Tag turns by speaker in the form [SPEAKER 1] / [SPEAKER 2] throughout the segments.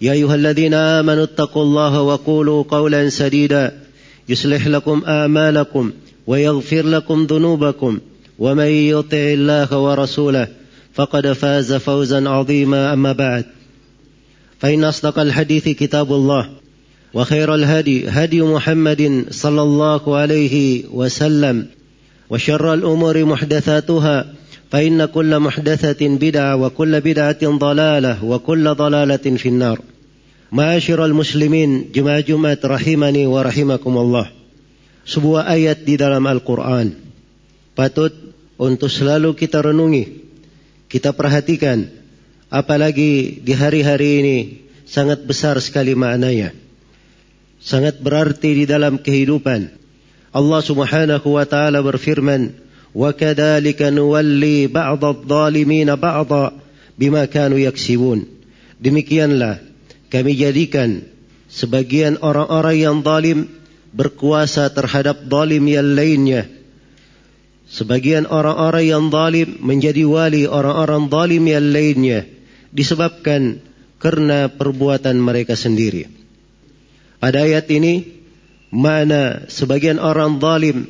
[SPEAKER 1] يا أيها الذين آمنوا اتقوا الله وقولوا قولا سديدا. يصلح لكم أعمالكم ويغفر لكم ذنوبكم. ومن يطع الله ورسوله فقد فاز فوزا عظيما. أما بعد فإن أصدق الحديث كتاب الله وخير الهدي هدي محمد صلى الله عليه وسلم وشر الأمور محدثاتها فإن كل محدثة بدعة وكل بدعة ضلالة وكل ضلالة في النار معاشر المسلمين جماعة جمعة رحمني ورحمكم الله sebuah ayat di dalam Al-Quran patut untuk selalu kita renungi kita perhatikan apalagi di hari-hari ini sangat besar sekali maknanya sangat berarti di dalam kehidupan Allah Subhanahu wa taala berfirman وكذلك نولي بعض الظالمين بعضا بما كانوا يكسبون demikianlah kami jadikan sebagian orang-orang yang zalim berkuasa terhadap zalim yang lainnya sebagian orang-orang yang zalim menjadi wali orang-orang zalim yang lainnya disebabkan karena perbuatan mereka sendiri pada ayat ini mana sebagian orang zalim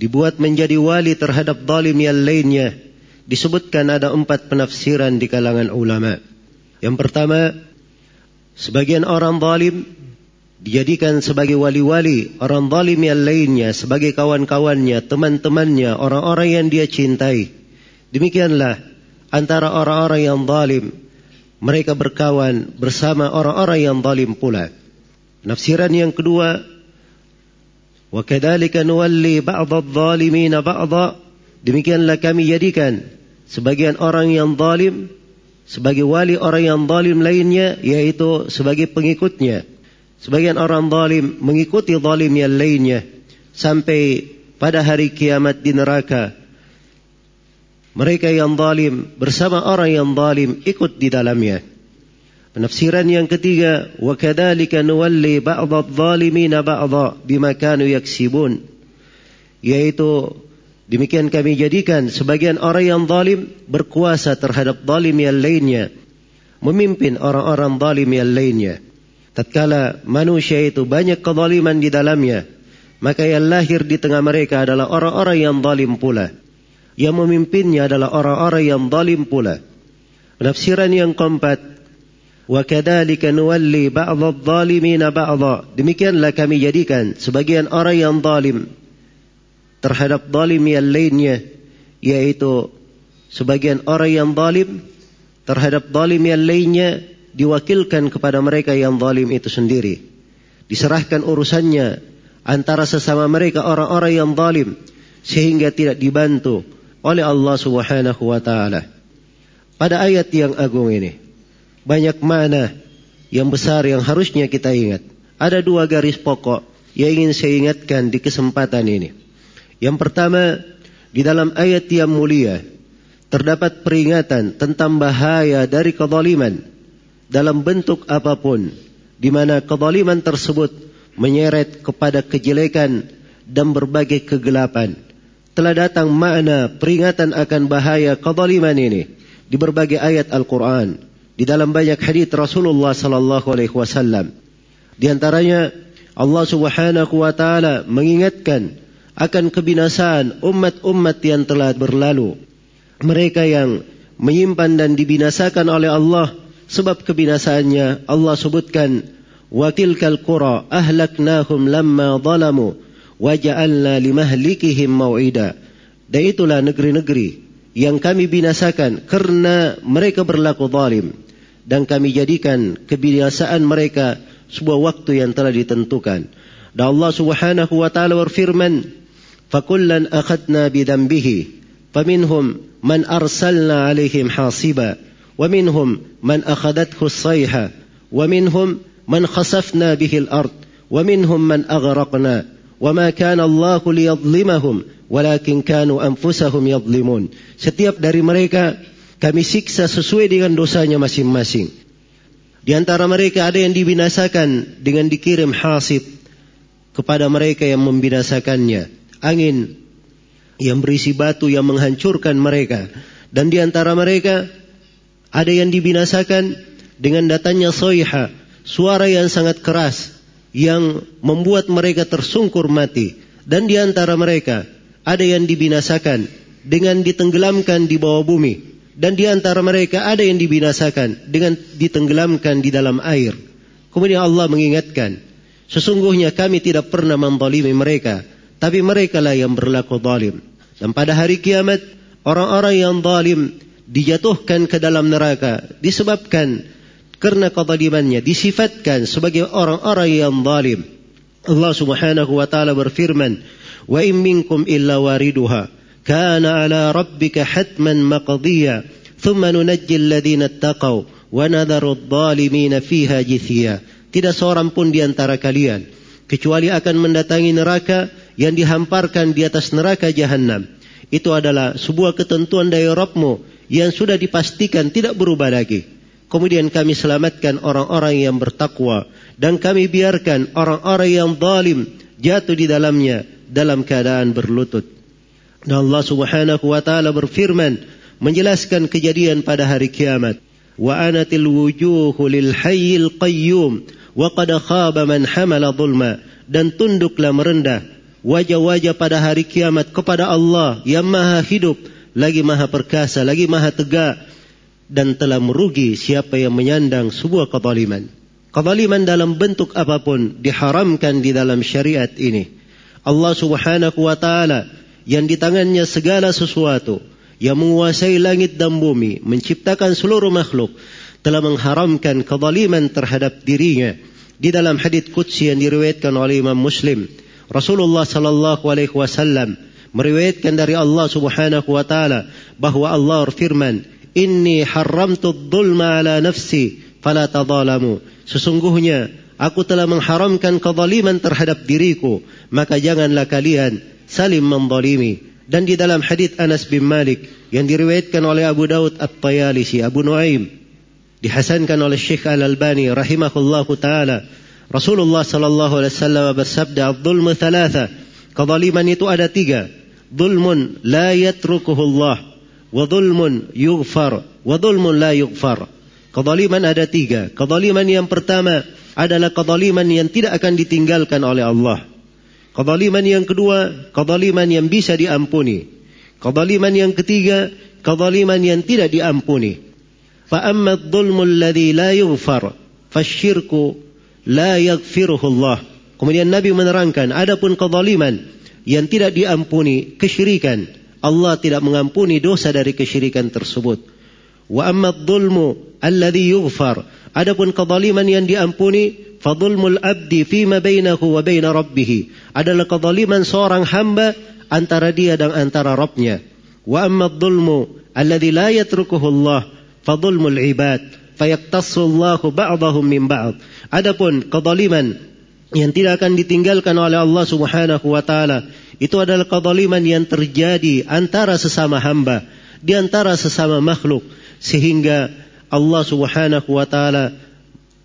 [SPEAKER 1] dibuat menjadi wali terhadap zalim yang lainnya disebutkan ada empat penafsiran di kalangan ulama. Yang pertama, sebagian orang zalim dijadikan sebagai wali-wali orang zalim yang lainnya sebagai kawan-kawannya, teman-temannya, orang-orang yang dia cintai. Demikianlah antara orang-orang yang zalim mereka berkawan bersama orang-orang yang zalim pula. Nafsiran yang kedua, Wa kadzalika nuwalli ba'd adh-dhalimin. Demikianlah kami jadikan sebagian orang yang zalim sebagai wali orang yang zalim lainnya yaitu sebagai pengikutnya. Sebagian orang zalim mengikuti zalim yang lainnya sampai pada hari kiamat di neraka. Mereka yang zalim bersama orang yang zalim ikut di dalamnya. Penafsiran yang ketiga, wa kadzalika nuwalli ba'd adh-dhalimina ba'dha bima. Yaitu demikian kami jadikan sebagian orang yang zalim berkuasa terhadap zalim yang lainnya, memimpin orang-orang zalim yang lainnya. Tatkala manusia itu banyak kezaliman di dalamnya, maka yang lahir di tengah mereka adalah orang-orang yang zalim pula. Yang memimpinnya adalah orang-orang yang zalim pula. Penafsiran yang keempat, وكذلك نولي بعض الظالمين بعضا demikianlah kami jadikan sebagian orang yang zalim terhadap zalim yang lainnya yaitu sebagian orang yang zalim terhadap zalim yang lainnya diwakilkan kepada mereka yang zalim itu sendiri diserahkan urusannya antara sesama mereka orang-orang yang zalim sehingga tidak dibantu oleh Allah Subhanahu wa taala pada ayat yang agung ini banyak mana yang besar yang harusnya kita ingat. Ada dua garis pokok yang ingin saya ingatkan di kesempatan ini. Yang pertama, di dalam ayat yang mulia terdapat peringatan tentang bahaya dari kezaliman dalam bentuk apa pun di mana kezaliman tersebut menyeret kepada kejelekan dan berbagai kegelapan. Telah datang makna peringatan akan bahaya kezaliman ini di berbagai ayat Al-Quran di dalam banyak hadis Rasulullah sallallahu alaihi wasallam. Di antaranya Allah Subhanahu wa taala mengingatkan akan kebinasaan umat-umat yang telah berlalu. Mereka yang menyimpan dan dibinasakan oleh Allah sebab kebinasaannya Allah sebutkan wa tilkal qura ahlaknahum lamma zalamu wa ja'alna limahlikihim mau'ida. Dan itulah negeri-negeri yang kami binasakan karena mereka berlaku zalim dan kami jadikan kebiasaan mereka sebuah waktu yang telah ditentukan. Dan Allah Subhanahu wa taala berfirman, "Fakullan akhadna bidhanbihi, faminhum man arsalna alaihim hasiba, wa minhum man akhadathu as-sayha, wa minhum man khasafna bihi al-ard, wa minhum man aghraqna." وما كان الله ليظلمهم ولكن كانوا أنفسهم يظلمون setiap dari mereka kami siksa sesuai dengan dosanya masing-masing. Di antara mereka ada yang dibinasakan dengan dikirim hasib kepada mereka yang membinasakannya. Angin yang berisi batu yang menghancurkan mereka. Dan di antara mereka ada yang dibinasakan dengan datanya soiha suara yang sangat keras yang membuat mereka tersungkur mati. Dan di antara mereka ada yang dibinasakan dengan ditenggelamkan di bawah bumi dan di antara mereka ada yang dibinasakan dengan ditenggelamkan di dalam air. Kemudian Allah mengingatkan, sesungguhnya kami tidak pernah menzalimi mereka, tapi mereka lah yang berlaku zalim. Dan pada hari kiamat, orang-orang yang zalim dijatuhkan ke dalam neraka disebabkan karena kezalimannya disifatkan sebagai orang-orang yang zalim. Allah Subhanahu wa taala berfirman, "Wa in illa wariduha ala rabbika hatman maqdiya, thumma nunajji alladhina ittaqaw wa nadharu adh-dhalimina fiha jithiya." Tidak seorang pun di antara kalian kecuali akan mendatangi neraka yang dihamparkan di atas neraka jahanam. Itu adalah sebuah ketentuan dari Rabbmu yang sudah dipastikan tidak berubah lagi. Kemudian kami selamatkan orang-orang yang bertakwa dan kami biarkan orang-orang yang zalim jatuh di dalamnya dalam keadaan berlutut. Dan Allah Subhanahu wa taala berfirman menjelaskan kejadian pada hari kiamat. Wa anatil wujuhu lil hayyil qayyum wa qad khaba man hamala dhulma dan tunduklah merendah wajah-wajah pada hari kiamat kepada Allah yang maha hidup lagi maha perkasa lagi maha tegak dan telah merugi siapa yang menyandang sebuah kezaliman. Kezaliman dalam bentuk apa pun diharamkan di dalam syariat ini. Allah Subhanahu wa taala yang di tangannya segala sesuatu yang menguasai langit dan bumi, menciptakan seluruh makhluk, telah mengharamkan kezaliman terhadap dirinya. Di dalam hadits qudsi yang diriwayatkan oleh Imam Muslim, Rasulullah sallallahu alaihi wasallam meriwayatkan dari Allah Subhanahu wa taala bahwa Allah berfirman, Inni haramtu dhulma ala nafsi fala tadhalamu. Sesungguhnya aku telah mengharamkan kezaliman terhadap diriku, maka janganlah kalian saling menzalimi. Dan di dalam hadis Anas bin Malik yang diriwayatkan oleh Abu Daud At-Tayalisi, Abu Nuaim, dihasankan oleh Syekh Al-Albani rahimahullahu taala, Rasulullah sallallahu alaihi wasallam bersabda, "Dzulmu thalatha." Kezaliman itu ada tiga. Zulmun la yatrukuhu Allah Wadulmun yughfar, wadulmun la yughfar. Kezaliman ada tiga. Kezaliman yang pertama adalah kezaliman yang tidak akan ditinggalkan oleh Allah. Kezaliman yang kedua, kezaliman yang bisa diampuni. Kezaliman yang ketiga, kezaliman yang tidak diampuni. Fa amma dzulmu alladhi la yughfar, fasyirku la yaghfiruhu Allah. Kemudian Nabi menerangkan, adapun kezaliman yang tidak diampuni, kesyirikan, Allah tidak mengampuni dosa dari kesyirikan tersebut. Wa amma dzulmu alladhi yughfar, Adapun kezaliman yang diampuni, fadhulmul abdi fima bainahu wa baina rabbih. Adalah kezaliman seorang hamba antara dia dan antara Rabbnya. Wa amma dhulmu alladhi la yatrukuhu Allah, fadhulmul ibad. Fayaktassu Allahu ba'dahum min ba'd. Adapun kezaliman yang tidak akan ditinggalkan oleh Allah Subhanahu wa taala itu adalah kezaliman yang terjadi antara sesama hamba, di antara sesama makhluk sehingga Allah Subhanahu wa taala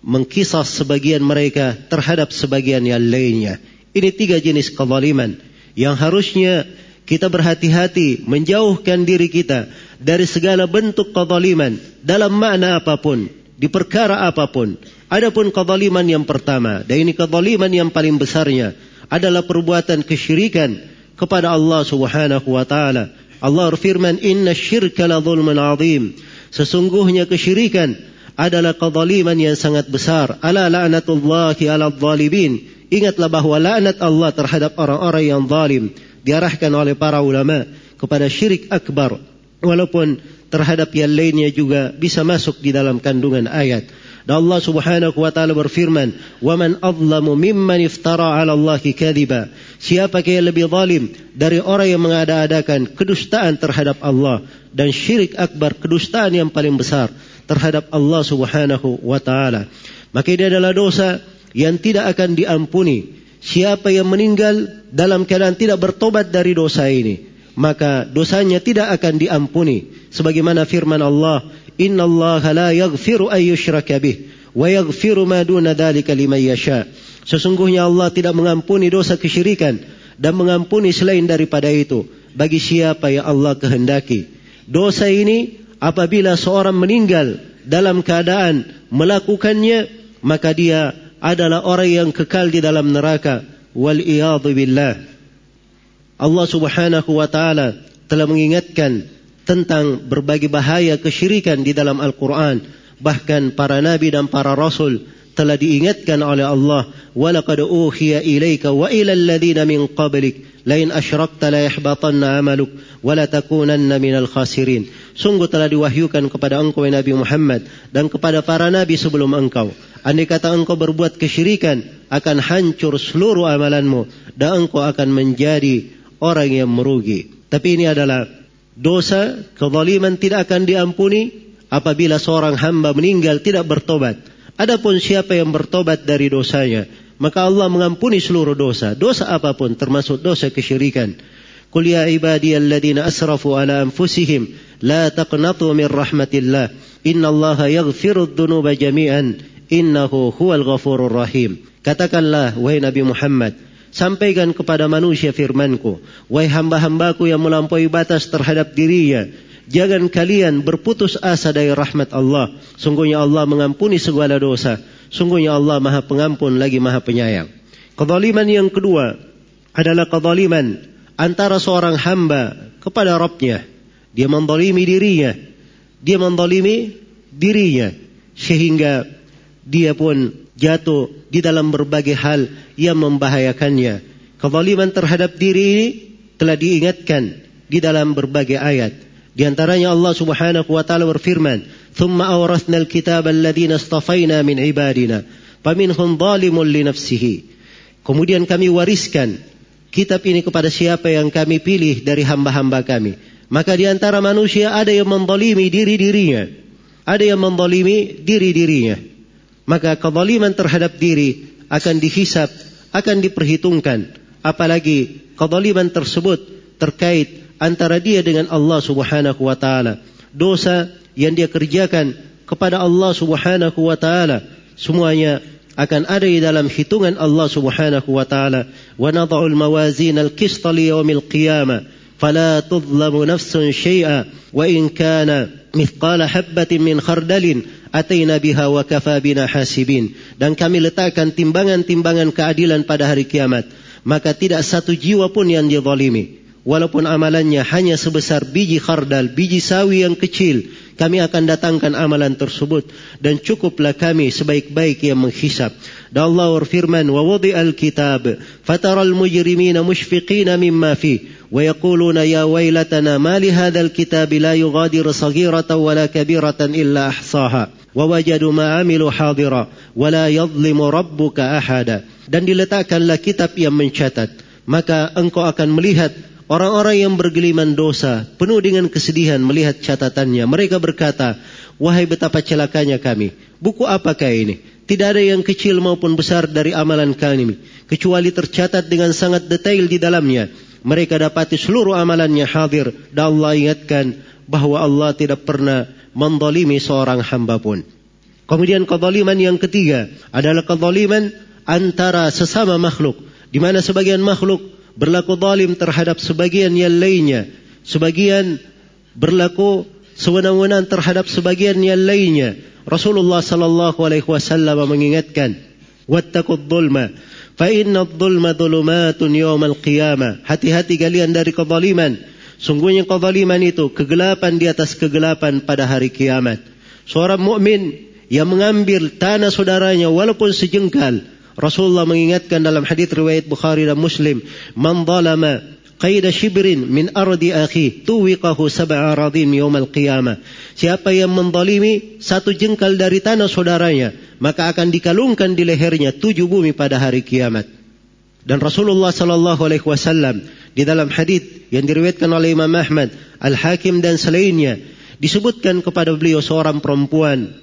[SPEAKER 1] mengkisah sebagian mereka terhadap sebagian yang lainnya. Ini tiga jenis kezaliman yang harusnya kita berhati-hati menjauhkan diri kita dari segala bentuk kezaliman dalam makna apa pun, di perkara apa pun. Adapun kezaliman yang pertama, dan ini kezaliman yang paling besarnya, adalah perbuatan kesyirikan kepada Allah Subhanahu wa taala. Allah berfirman, "Inna syirka la zulmun azim." Sesungguhnya kesyirikan adalah kezaliman yang sangat besar. Ala la'natullahi ala zalimin. Ingatlah bahwa laknat Allah terhadap orang-orang yang zalim diarahkan oleh para ulama kepada syirik akbar. Walaupun terhadap yang lainnya juga bisa masuk di dalam kandungan ayat. Dan Allah Subhanahu wa taala berfirman, "Wa man adlamu mimman iftara 'ala Allah kadhiba." Siapa yang lebih zalim dari orang yang mengada-adakan kedustaan terhadap Allah dan syirik akbar, kedustaan yang paling besar terhadap Allah Subhanahu wa taala. Maka ini adalah dosa yang tidak akan diampuni. Siapa yang meninggal dalam keadaan tidak bertobat dari dosa ini, maka dosanya tidak akan diampuni. Sebagaimana firman Allah, Allah la yaghfiru an yushraka bih wa yaghfiru ma duna dzalika liman yasha. Sesungguhnya Allah tidak mengampuni dosa kesyirikan dan mengampuni selain daripada itu bagi siapa yang Allah kehendaki. Dosa ini apabila seorang meninggal dalam keadaan melakukannya maka dia adalah orang yang kekal di dalam neraka wal billah. Allah Subhanahu wa taala telah mengingatkan tentang berbagai bahaya kesyirikan di dalam Al-Quran. Bahkan para nabi dan para rasul telah diingatkan oleh Allah. وَلَقَدْ أُوحِيَ إِلَيْكَ وَإِلَى الَّذِينَ مِنْ قَبْلِكَ لَإِنْ أَشْرَكْتَ لَيَحْبَطَنَّ عَمَلُكَ وَلَتَكُونَنَّ مِنَ الْخَاسِرِينَ Sungguh telah diwahyukan kepada engkau Nabi Muhammad dan kepada para nabi sebelum engkau. Andai kata engkau berbuat kesyirikan, akan hancur seluruh amalanmu dan engkau akan menjadi orang yang merugi. Tapi ini adalah dosa, kezaliman tidak akan diampuni apabila seorang hamba meninggal tidak bertobat. Adapun siapa yang bertobat dari dosanya, maka Allah mengampuni seluruh dosa. Dosa apa pun termasuk dosa kesyirikan. Qul ya ibadiyalladzina asrafu ala anfusihim la taqnatu min rahmatillah. Innallaha yaghfiru dzunuba jami'an innahu huwal ghafurur rahim. Katakanlah wahai Nabi Muhammad, Sampaikan kepada manusia firmanku. Wahai hamba-hambaku yang melampaui batas terhadap dirinya. Jangan kalian berputus asa dari rahmat Allah. Sungguhnya Allah mengampuni segala dosa. Sungguhnya Allah maha pengampun lagi maha penyayang. Kezaliman yang kedua adalah kezaliman antara seorang hamba kepada Rabbnya. Dia mendolimi dirinya. Dia mendolimi dirinya. Sehingga dia pun jatuh di dalam berbagai hal yang membahayakannya. Kezaliman terhadap diri ini telah diingatkan di dalam berbagai ayat. Di antaranya Allah Subhanahu wa taala berfirman, "Tsumma awrathna al-kitaba alladziina istafaina min ibadina, faminhum dhalimun li nafsihi." Kemudian kami wariskan kitab ini kepada siapa yang kami pilih dari hamba-hamba kami. Maka di antara manusia ada yang mendolimi diri-dirinya. Ada yang mendolimi diri-dirinya maka kezaliman terhadap diri akan dihisap, akan diperhitungkan. Apalagi kezaliman tersebut terkait antara dia dengan Allah Subhanahu wa taala. Dosa yang dia kerjakan kepada Allah Subhanahu wa taala semuanya akan ada di dalam hitungan Allah Subhanahu wa taala. Wa li yaumil qiyamah fala tudlamu nafsun syai'a wa in kana mithqala habatin min khardalin ataina biha wa kafa bina hasibin. Dan kami letakkan timbangan-timbangan keadilan pada hari kiamat. Maka tidak satu jiwa pun yang dizalimi. Walaupun amalannya hanya sebesar biji khardal biji sawi yang kecil kami akan datangkan amalan tersebut dan cukuplah kami sebaik-baik yang menghisap dan Allah berfirman wa al kitab fataral mujrimina mushfiqina mimma fi ويقولون يا ويلتنا ما لهذا الكتاب لا يغادر صغيرة ولا كبيرة إلا أحصاها ووجدوا ما عملوا حاضرا ولا يظلم ربك أحدا dan diletakkanlah kitab yang mencatat maka engkau akan melihat orang-orang yang bergeliman dosa penuh dengan kesedihan melihat catatannya. Mereka berkata wahai betapa celakanya kami buku apakah ini? Tidak ada yang kecil maupun besar dari amalan kami kecuali tercatat dengan sangat detail di dalamnya. Mereka dapati seluruh amalannya hadir dan Allah ingatkan bahwa Allah tidak pernah mendolimi seorang hamba pun. Kemudian kezaliman yang ketiga adalah kezaliman antara sesama makhluk di mana sebagian makhluk berlaku zalim terhadap sebagian yang lainnya, sebagian berlaku sewenang-wenang terhadap sebagian yang lainnya. Rasulullah sallallahu alaihi wasallam mengingatkan, "Wattaqud dzulma Fa inna dhulma dhulumatun yawmal qiyamah. Hati-hati kalian dari kezaliman. Sungguhnya kezaliman itu kegelapan di atas kegelapan pada hari kiamat. Seorang mukmin yang mengambil tanah saudaranya walaupun sejengkal. Rasulullah mengingatkan dalam hadis riwayat Bukhari dan Muslim, "Man zalama qaida shibrin min ardi akhi tuwiqahu sab'a radin yaumal qiyamah." Siapa yang mendalimi satu jengkal dari tanah saudaranya, maka akan dikalungkan di lehernya tujuh bumi pada hari kiamat. Dan Rasulullah sallallahu alaihi wasallam di dalam hadis yang diriwayatkan oleh Imam Ahmad, Al-Hakim dan selainnya disebutkan kepada beliau seorang perempuan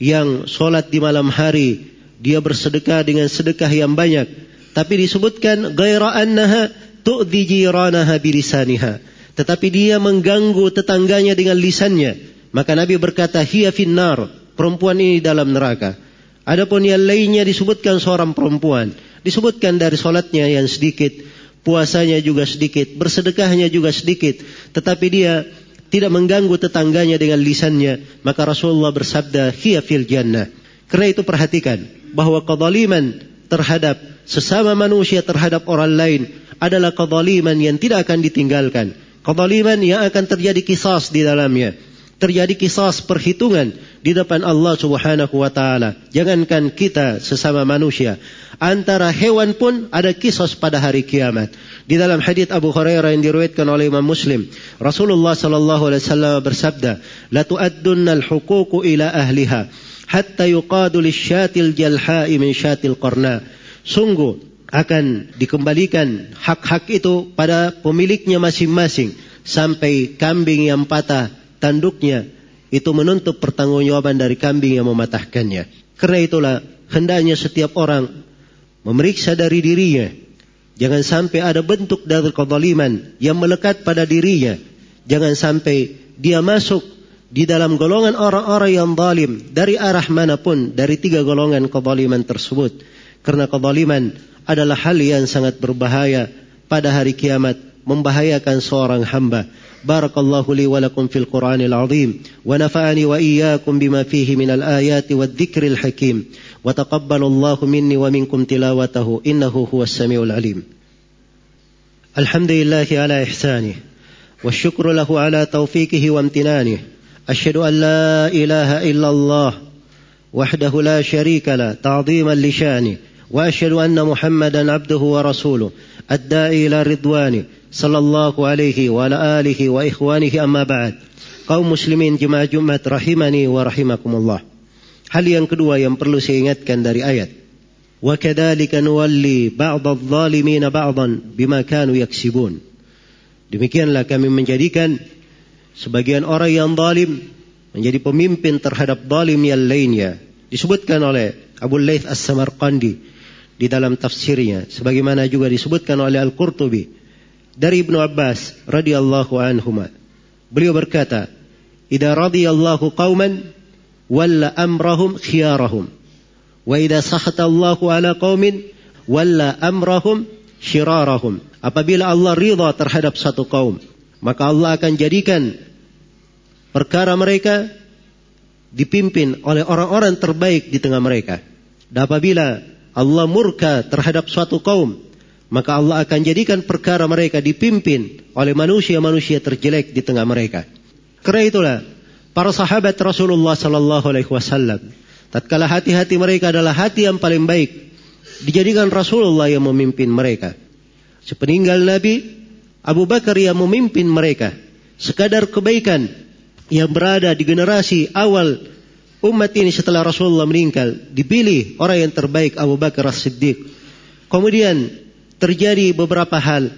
[SPEAKER 1] yang sholat di malam hari, dia bersedekah dengan sedekah yang banyak. Tapi disebutkan gaira annaha tu'dhi jiranaha bilisaniha. Tetapi dia mengganggu tetangganya dengan lisannya. Maka Nabi berkata, hiya finnar. Perempuan ini dalam neraka. Adapun yang lainnya disebutkan seorang perempuan. Disebutkan dari sholatnya yang sedikit. Puasanya juga sedikit. Bersedekahnya juga sedikit. Tetapi dia tidak mengganggu tetangganya dengan lisannya, maka Rasulullah bersabda, "Hiya fil jannah." Karena itu perhatikan bahwa kezaliman terhadap sesama manusia terhadap orang lain adalah kezaliman yang tidak akan ditinggalkan. Kezaliman yang akan terjadi kisas di dalamnya. Terjadi kisas perhitungan di depan Allah Subhanahu wa taala. Jangankan kita sesama manusia, antara hewan pun ada kisas pada hari kiamat. Di dalam hadis Abu Hurairah yang diriwayatkan oleh Imam Muslim, Rasulullah sallallahu alaihi wasallam bersabda, "La tu'addunna al-huquq ila ahliha hatta yuqadu lisyatil jalha'i min syatil qarna." Sungguh akan dikembalikan hak-hak itu pada pemiliknya masing-masing sampai kambing yang patah tanduknya itu menuntut pertanggungjawaban dari kambing yang mematahkannya. Karena itulah hendaknya setiap orang memeriksa dari dirinya Jangan sampai ada bentuk dari kezaliman yang melekat pada dirinya. Jangan sampai dia masuk di dalam golongan orang-orang yang zalim dari arah manapun dari tiga golongan kezaliman tersebut. Karena kezaliman adalah hal yang sangat berbahaya pada hari kiamat, membahayakan seorang hamba. بارك الله لي ولكم في القرآن العظيم ونفعني وإياكم بما فيه من الآيات والذكر الحكيم وتقبل الله مني ومنكم تلاوته إنه هو السميع العليم الحمد لله على إحسانه والشكر له على توفيقه وامتنانه أشهد أن لا إله إلا الله وحده لا شريك له تعظيما لشانه وأشهد أن محمدا عبده ورسوله الداعي إلى رضوانه صلى الله عليه وعلى آله وإخوانه أما بعد kaum muslimin jemaah Jumat rahimani wa rahimakumullah. Hal yang kedua yang perlu saya ingatkan dari ayat. Wa kadzalika nuwalli ba'dadh-dhalimin ba'dhan bima kanu yaksibun. Demikianlah kami menjadikan sebagian orang yang zalim menjadi pemimpin terhadap zalim yang lainnya. Disebutkan oleh Abu Laith As-Samarqandi di dalam tafsirnya sebagaimana juga disebutkan oleh Al-Qurtubi dari Ibnu Abbas radhiyallahu anhuma. Beliau berkata, "Idza radiyallahu qauman walla amrahum khiyarahum. Wa idza sakhata Allahu ala qaumin walla amrahum syirarahum. Apabila Allah ridha terhadap satu kaum, maka Allah akan jadikan perkara mereka dipimpin oleh orang-orang terbaik di tengah mereka. Dan apabila Allah murka terhadap suatu kaum, maka Allah akan jadikan perkara mereka dipimpin oleh manusia-manusia terjelek di tengah mereka. Karena itulah para sahabat Rasulullah sallallahu alaihi wasallam tatkala hati-hati mereka adalah hati yang paling baik dijadikan Rasulullah yang memimpin mereka sepeninggal Nabi Abu Bakar yang memimpin mereka sekadar kebaikan yang berada di generasi awal umat ini setelah Rasulullah meninggal dipilih orang yang terbaik Abu Bakar As-Siddiq kemudian terjadi beberapa hal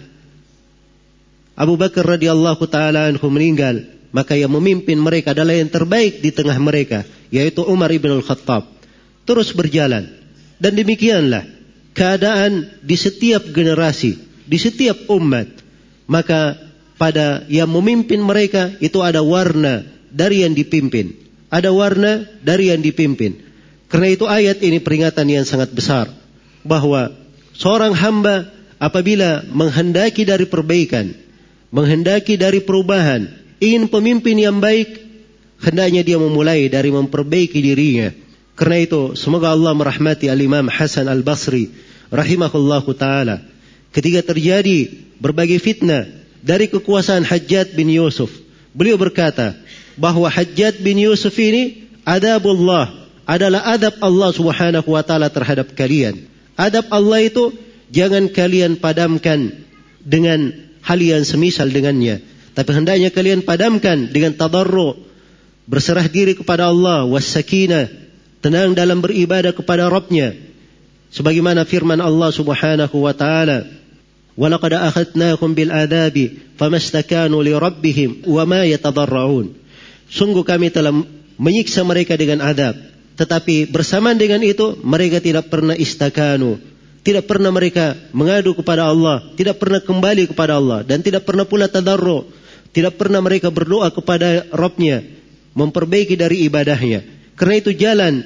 [SPEAKER 1] Abu Bakar radhiyallahu taala anhu meninggal maka yang memimpin mereka adalah yang terbaik di tengah mereka, yaitu Umar ibn al-Khattab. Terus berjalan. Dan demikianlah keadaan di setiap generasi, di setiap umat. Maka pada yang memimpin mereka itu ada warna dari yang dipimpin. Ada warna dari yang dipimpin. Karena itu ayat ini peringatan yang sangat besar. Bahwa seorang hamba apabila menghendaki dari perbaikan, menghendaki dari perubahan, ingin pemimpin yang baik, hendaknya dia memulai dari memperbaiki dirinya. Karena itu, semoga Allah merahmati Al-Imam Hasan Al-Basri rahimahullahu taala. Ketika terjadi berbagai fitnah dari kekuasaan Hajjat bin Yusuf, beliau berkata bahwa Hajjat bin Yusuf ini adabullah, adalah adab Allah Subhanahu wa taala terhadap kalian. Adab Allah itu jangan kalian padamkan dengan hal yang semisal dengannya, tapi hendaknya kalian padamkan dengan tadarru, berserah diri kepada Allah, wassakinah, tenang dalam beribadah kepada Rabbnya. Sebagaimana firman Allah Subhanahu wa taala, "Walaqad akhadnakum bil adabi famastakanu li rabbihim wa ma yatadarra'un." Sungguh kami telah menyiksa mereka dengan adab, tetapi bersamaan dengan itu mereka tidak pernah istakanu, tidak pernah mereka mengadu kepada Allah, tidak pernah kembali kepada Allah dan tidak pernah pula tadarru, tidak pernah mereka berdoa kepada Rabbnya, memperbaiki dari ibadahnya. Karena itu jalan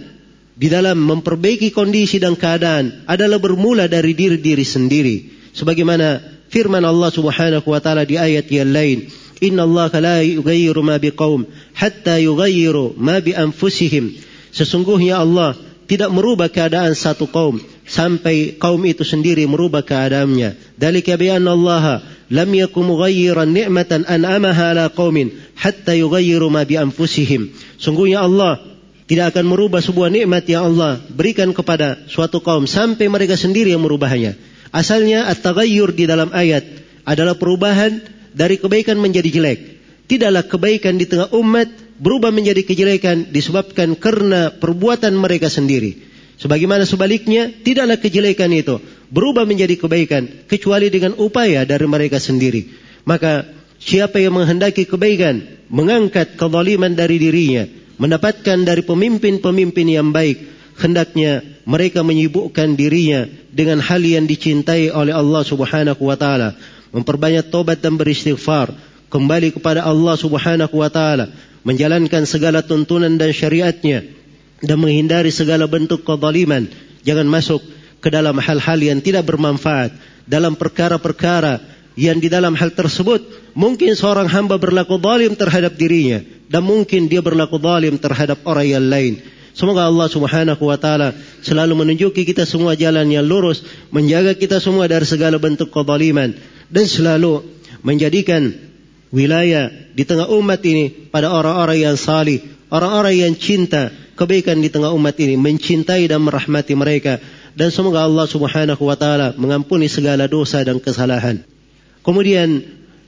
[SPEAKER 1] di dalam memperbaiki kondisi dan keadaan adalah bermula dari diri-diri sendiri. Sebagaimana firman Allah Subhanahu wa taala di ayat yang lain, "Inna Allah la yughayyiru ma biqaum hatta yughayyiru ma bi anfusihim." Sesungguhnya Allah tidak merubah keadaan satu kaum sampai kaum itu sendiri merubah keadaannya. Dalika bi anna Allah lam yakum mughayyiran ni'matan an'amaha ala qaumin hatta yughayyiru ma bi anfusihim. Sungguhnya Allah tidak akan merubah sebuah nikmat yang Allah berikan kepada suatu kaum sampai mereka sendiri yang merubahnya. Asalnya at-taghayyur di dalam ayat adalah perubahan dari kebaikan menjadi jelek. Tidaklah kebaikan di tengah umat berubah menjadi kejelekan disebabkan karena perbuatan mereka sendiri. Sebagaimana sebaliknya, tidaklah kejelekan itu berubah menjadi kebaikan kecuali dengan upaya dari mereka sendiri. Maka siapa yang menghendaki kebaikan, mengangkat kezaliman dari dirinya, mendapatkan dari pemimpin-pemimpin yang baik, hendaknya mereka menyibukkan dirinya dengan hal yang dicintai oleh Allah Subhanahu wa taala, memperbanyak tobat dan beristighfar, kembali kepada Allah Subhanahu wa taala, menjalankan segala tuntunan dan syariatnya. Dan menghindari segala bentuk kezaliman. Jangan masuk ke dalam hal-hal yang tidak bermanfaat. Dalam perkara-perkara yang di dalam hal tersebut mungkin seorang hamba berlaku zalim terhadap dirinya. Dan mungkin dia berlaku zalim terhadap orang yang lain. Semoga Allah Subhanahu wa taala selalu menunjuki kita semua jalan yang lurus, menjaga kita semua dari segala bentuk kezaliman dan selalu menjadikan wilayah di tengah umat ini pada orang-orang yang salih, orang-orang yang cinta kebaikan di tengah umat ini, mencintai dan merahmati mereka dan semoga Allah Subhanahu wa taala mengampuni segala dosa dan kesalahan. Kemudian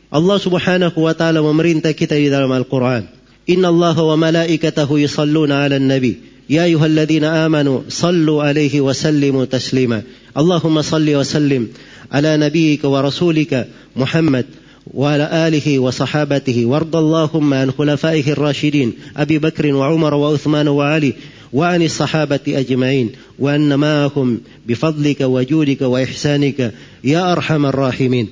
[SPEAKER 1] Allah Subhanahu wa taala memerintah kita di dalam Al-Qur'an, "Inna Allah wa malaikatahu yusalluna 'alan nabi." يا أيها الذين آمنوا صلوا عليه وسلموا تسليما. اللهم صل وسلم على نبيك ورسولك محمد وعلى آله وصحابته. وارض اللهم عن خلفائه الراشدين أبي بكر وعمر وعثمان وعلي وعن الصحابة أجمعين. وأن معهم بفضلك وجودك وإحسانك يا أرحم الراحمين.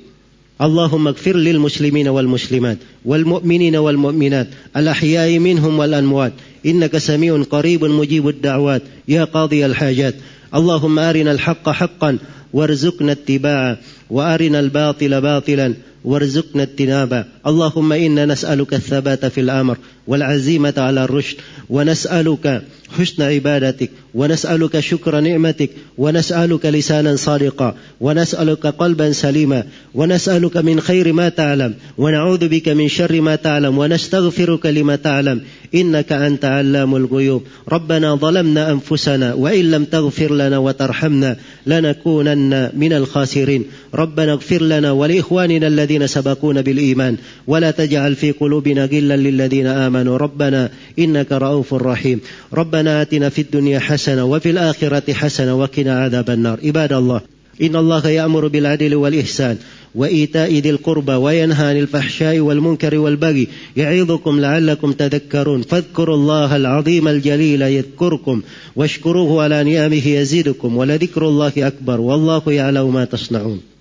[SPEAKER 1] اللهم اغفر للمسلمين والمسلمات والمؤمنين والمؤمنات الأحياء منهم والأموات إنك سميع قريب مجيب الدعوات يا قاضي الحاجات اللهم أرنا الحق حقا وارزقنا اتباعه وأرنا الباطل باطلا وارزقنا اجتنابه اللهم إنا نسألك الثبات في الأمر والعزيمة على الرشد. ونسألك حسن عبادتك ونسألك شكر نعمتك ونسألك لسانا صادقا ونسألك قلبا سليما ونسألك من خير ما تعلم ونعوذ بك من شر ما تعلم ونستغفرك لما تعلم. إنك أنت علام الغيوب. ربنا ظلمنا أنفسنا وإن لم تغفر لنا وترحمنا لنكونن من الخاسرين. ربنا اغفر لنا ولإخواننا الذين سبقونا بالإيمان. ولا تجعل في قلوبنا غلا للذين آمنوا. ربنا إنك رؤوف رحيم. ربنا آتنا في الدنيا حسنة وفي الآخرة حسنة وقنا عذاب النار. عباد الله إن الله يأمر بالعدل والإحسان وإيتاء ذي القربى وينهى عن الفحشاء والمنكر والبغي يعظكم لعلكم تذكرون. فاذكروا الله العظيم الجليل يذكركم واشكروه على نعمه يزيدكم ولذكر الله أكبر. والله يعلم ما تصنعون.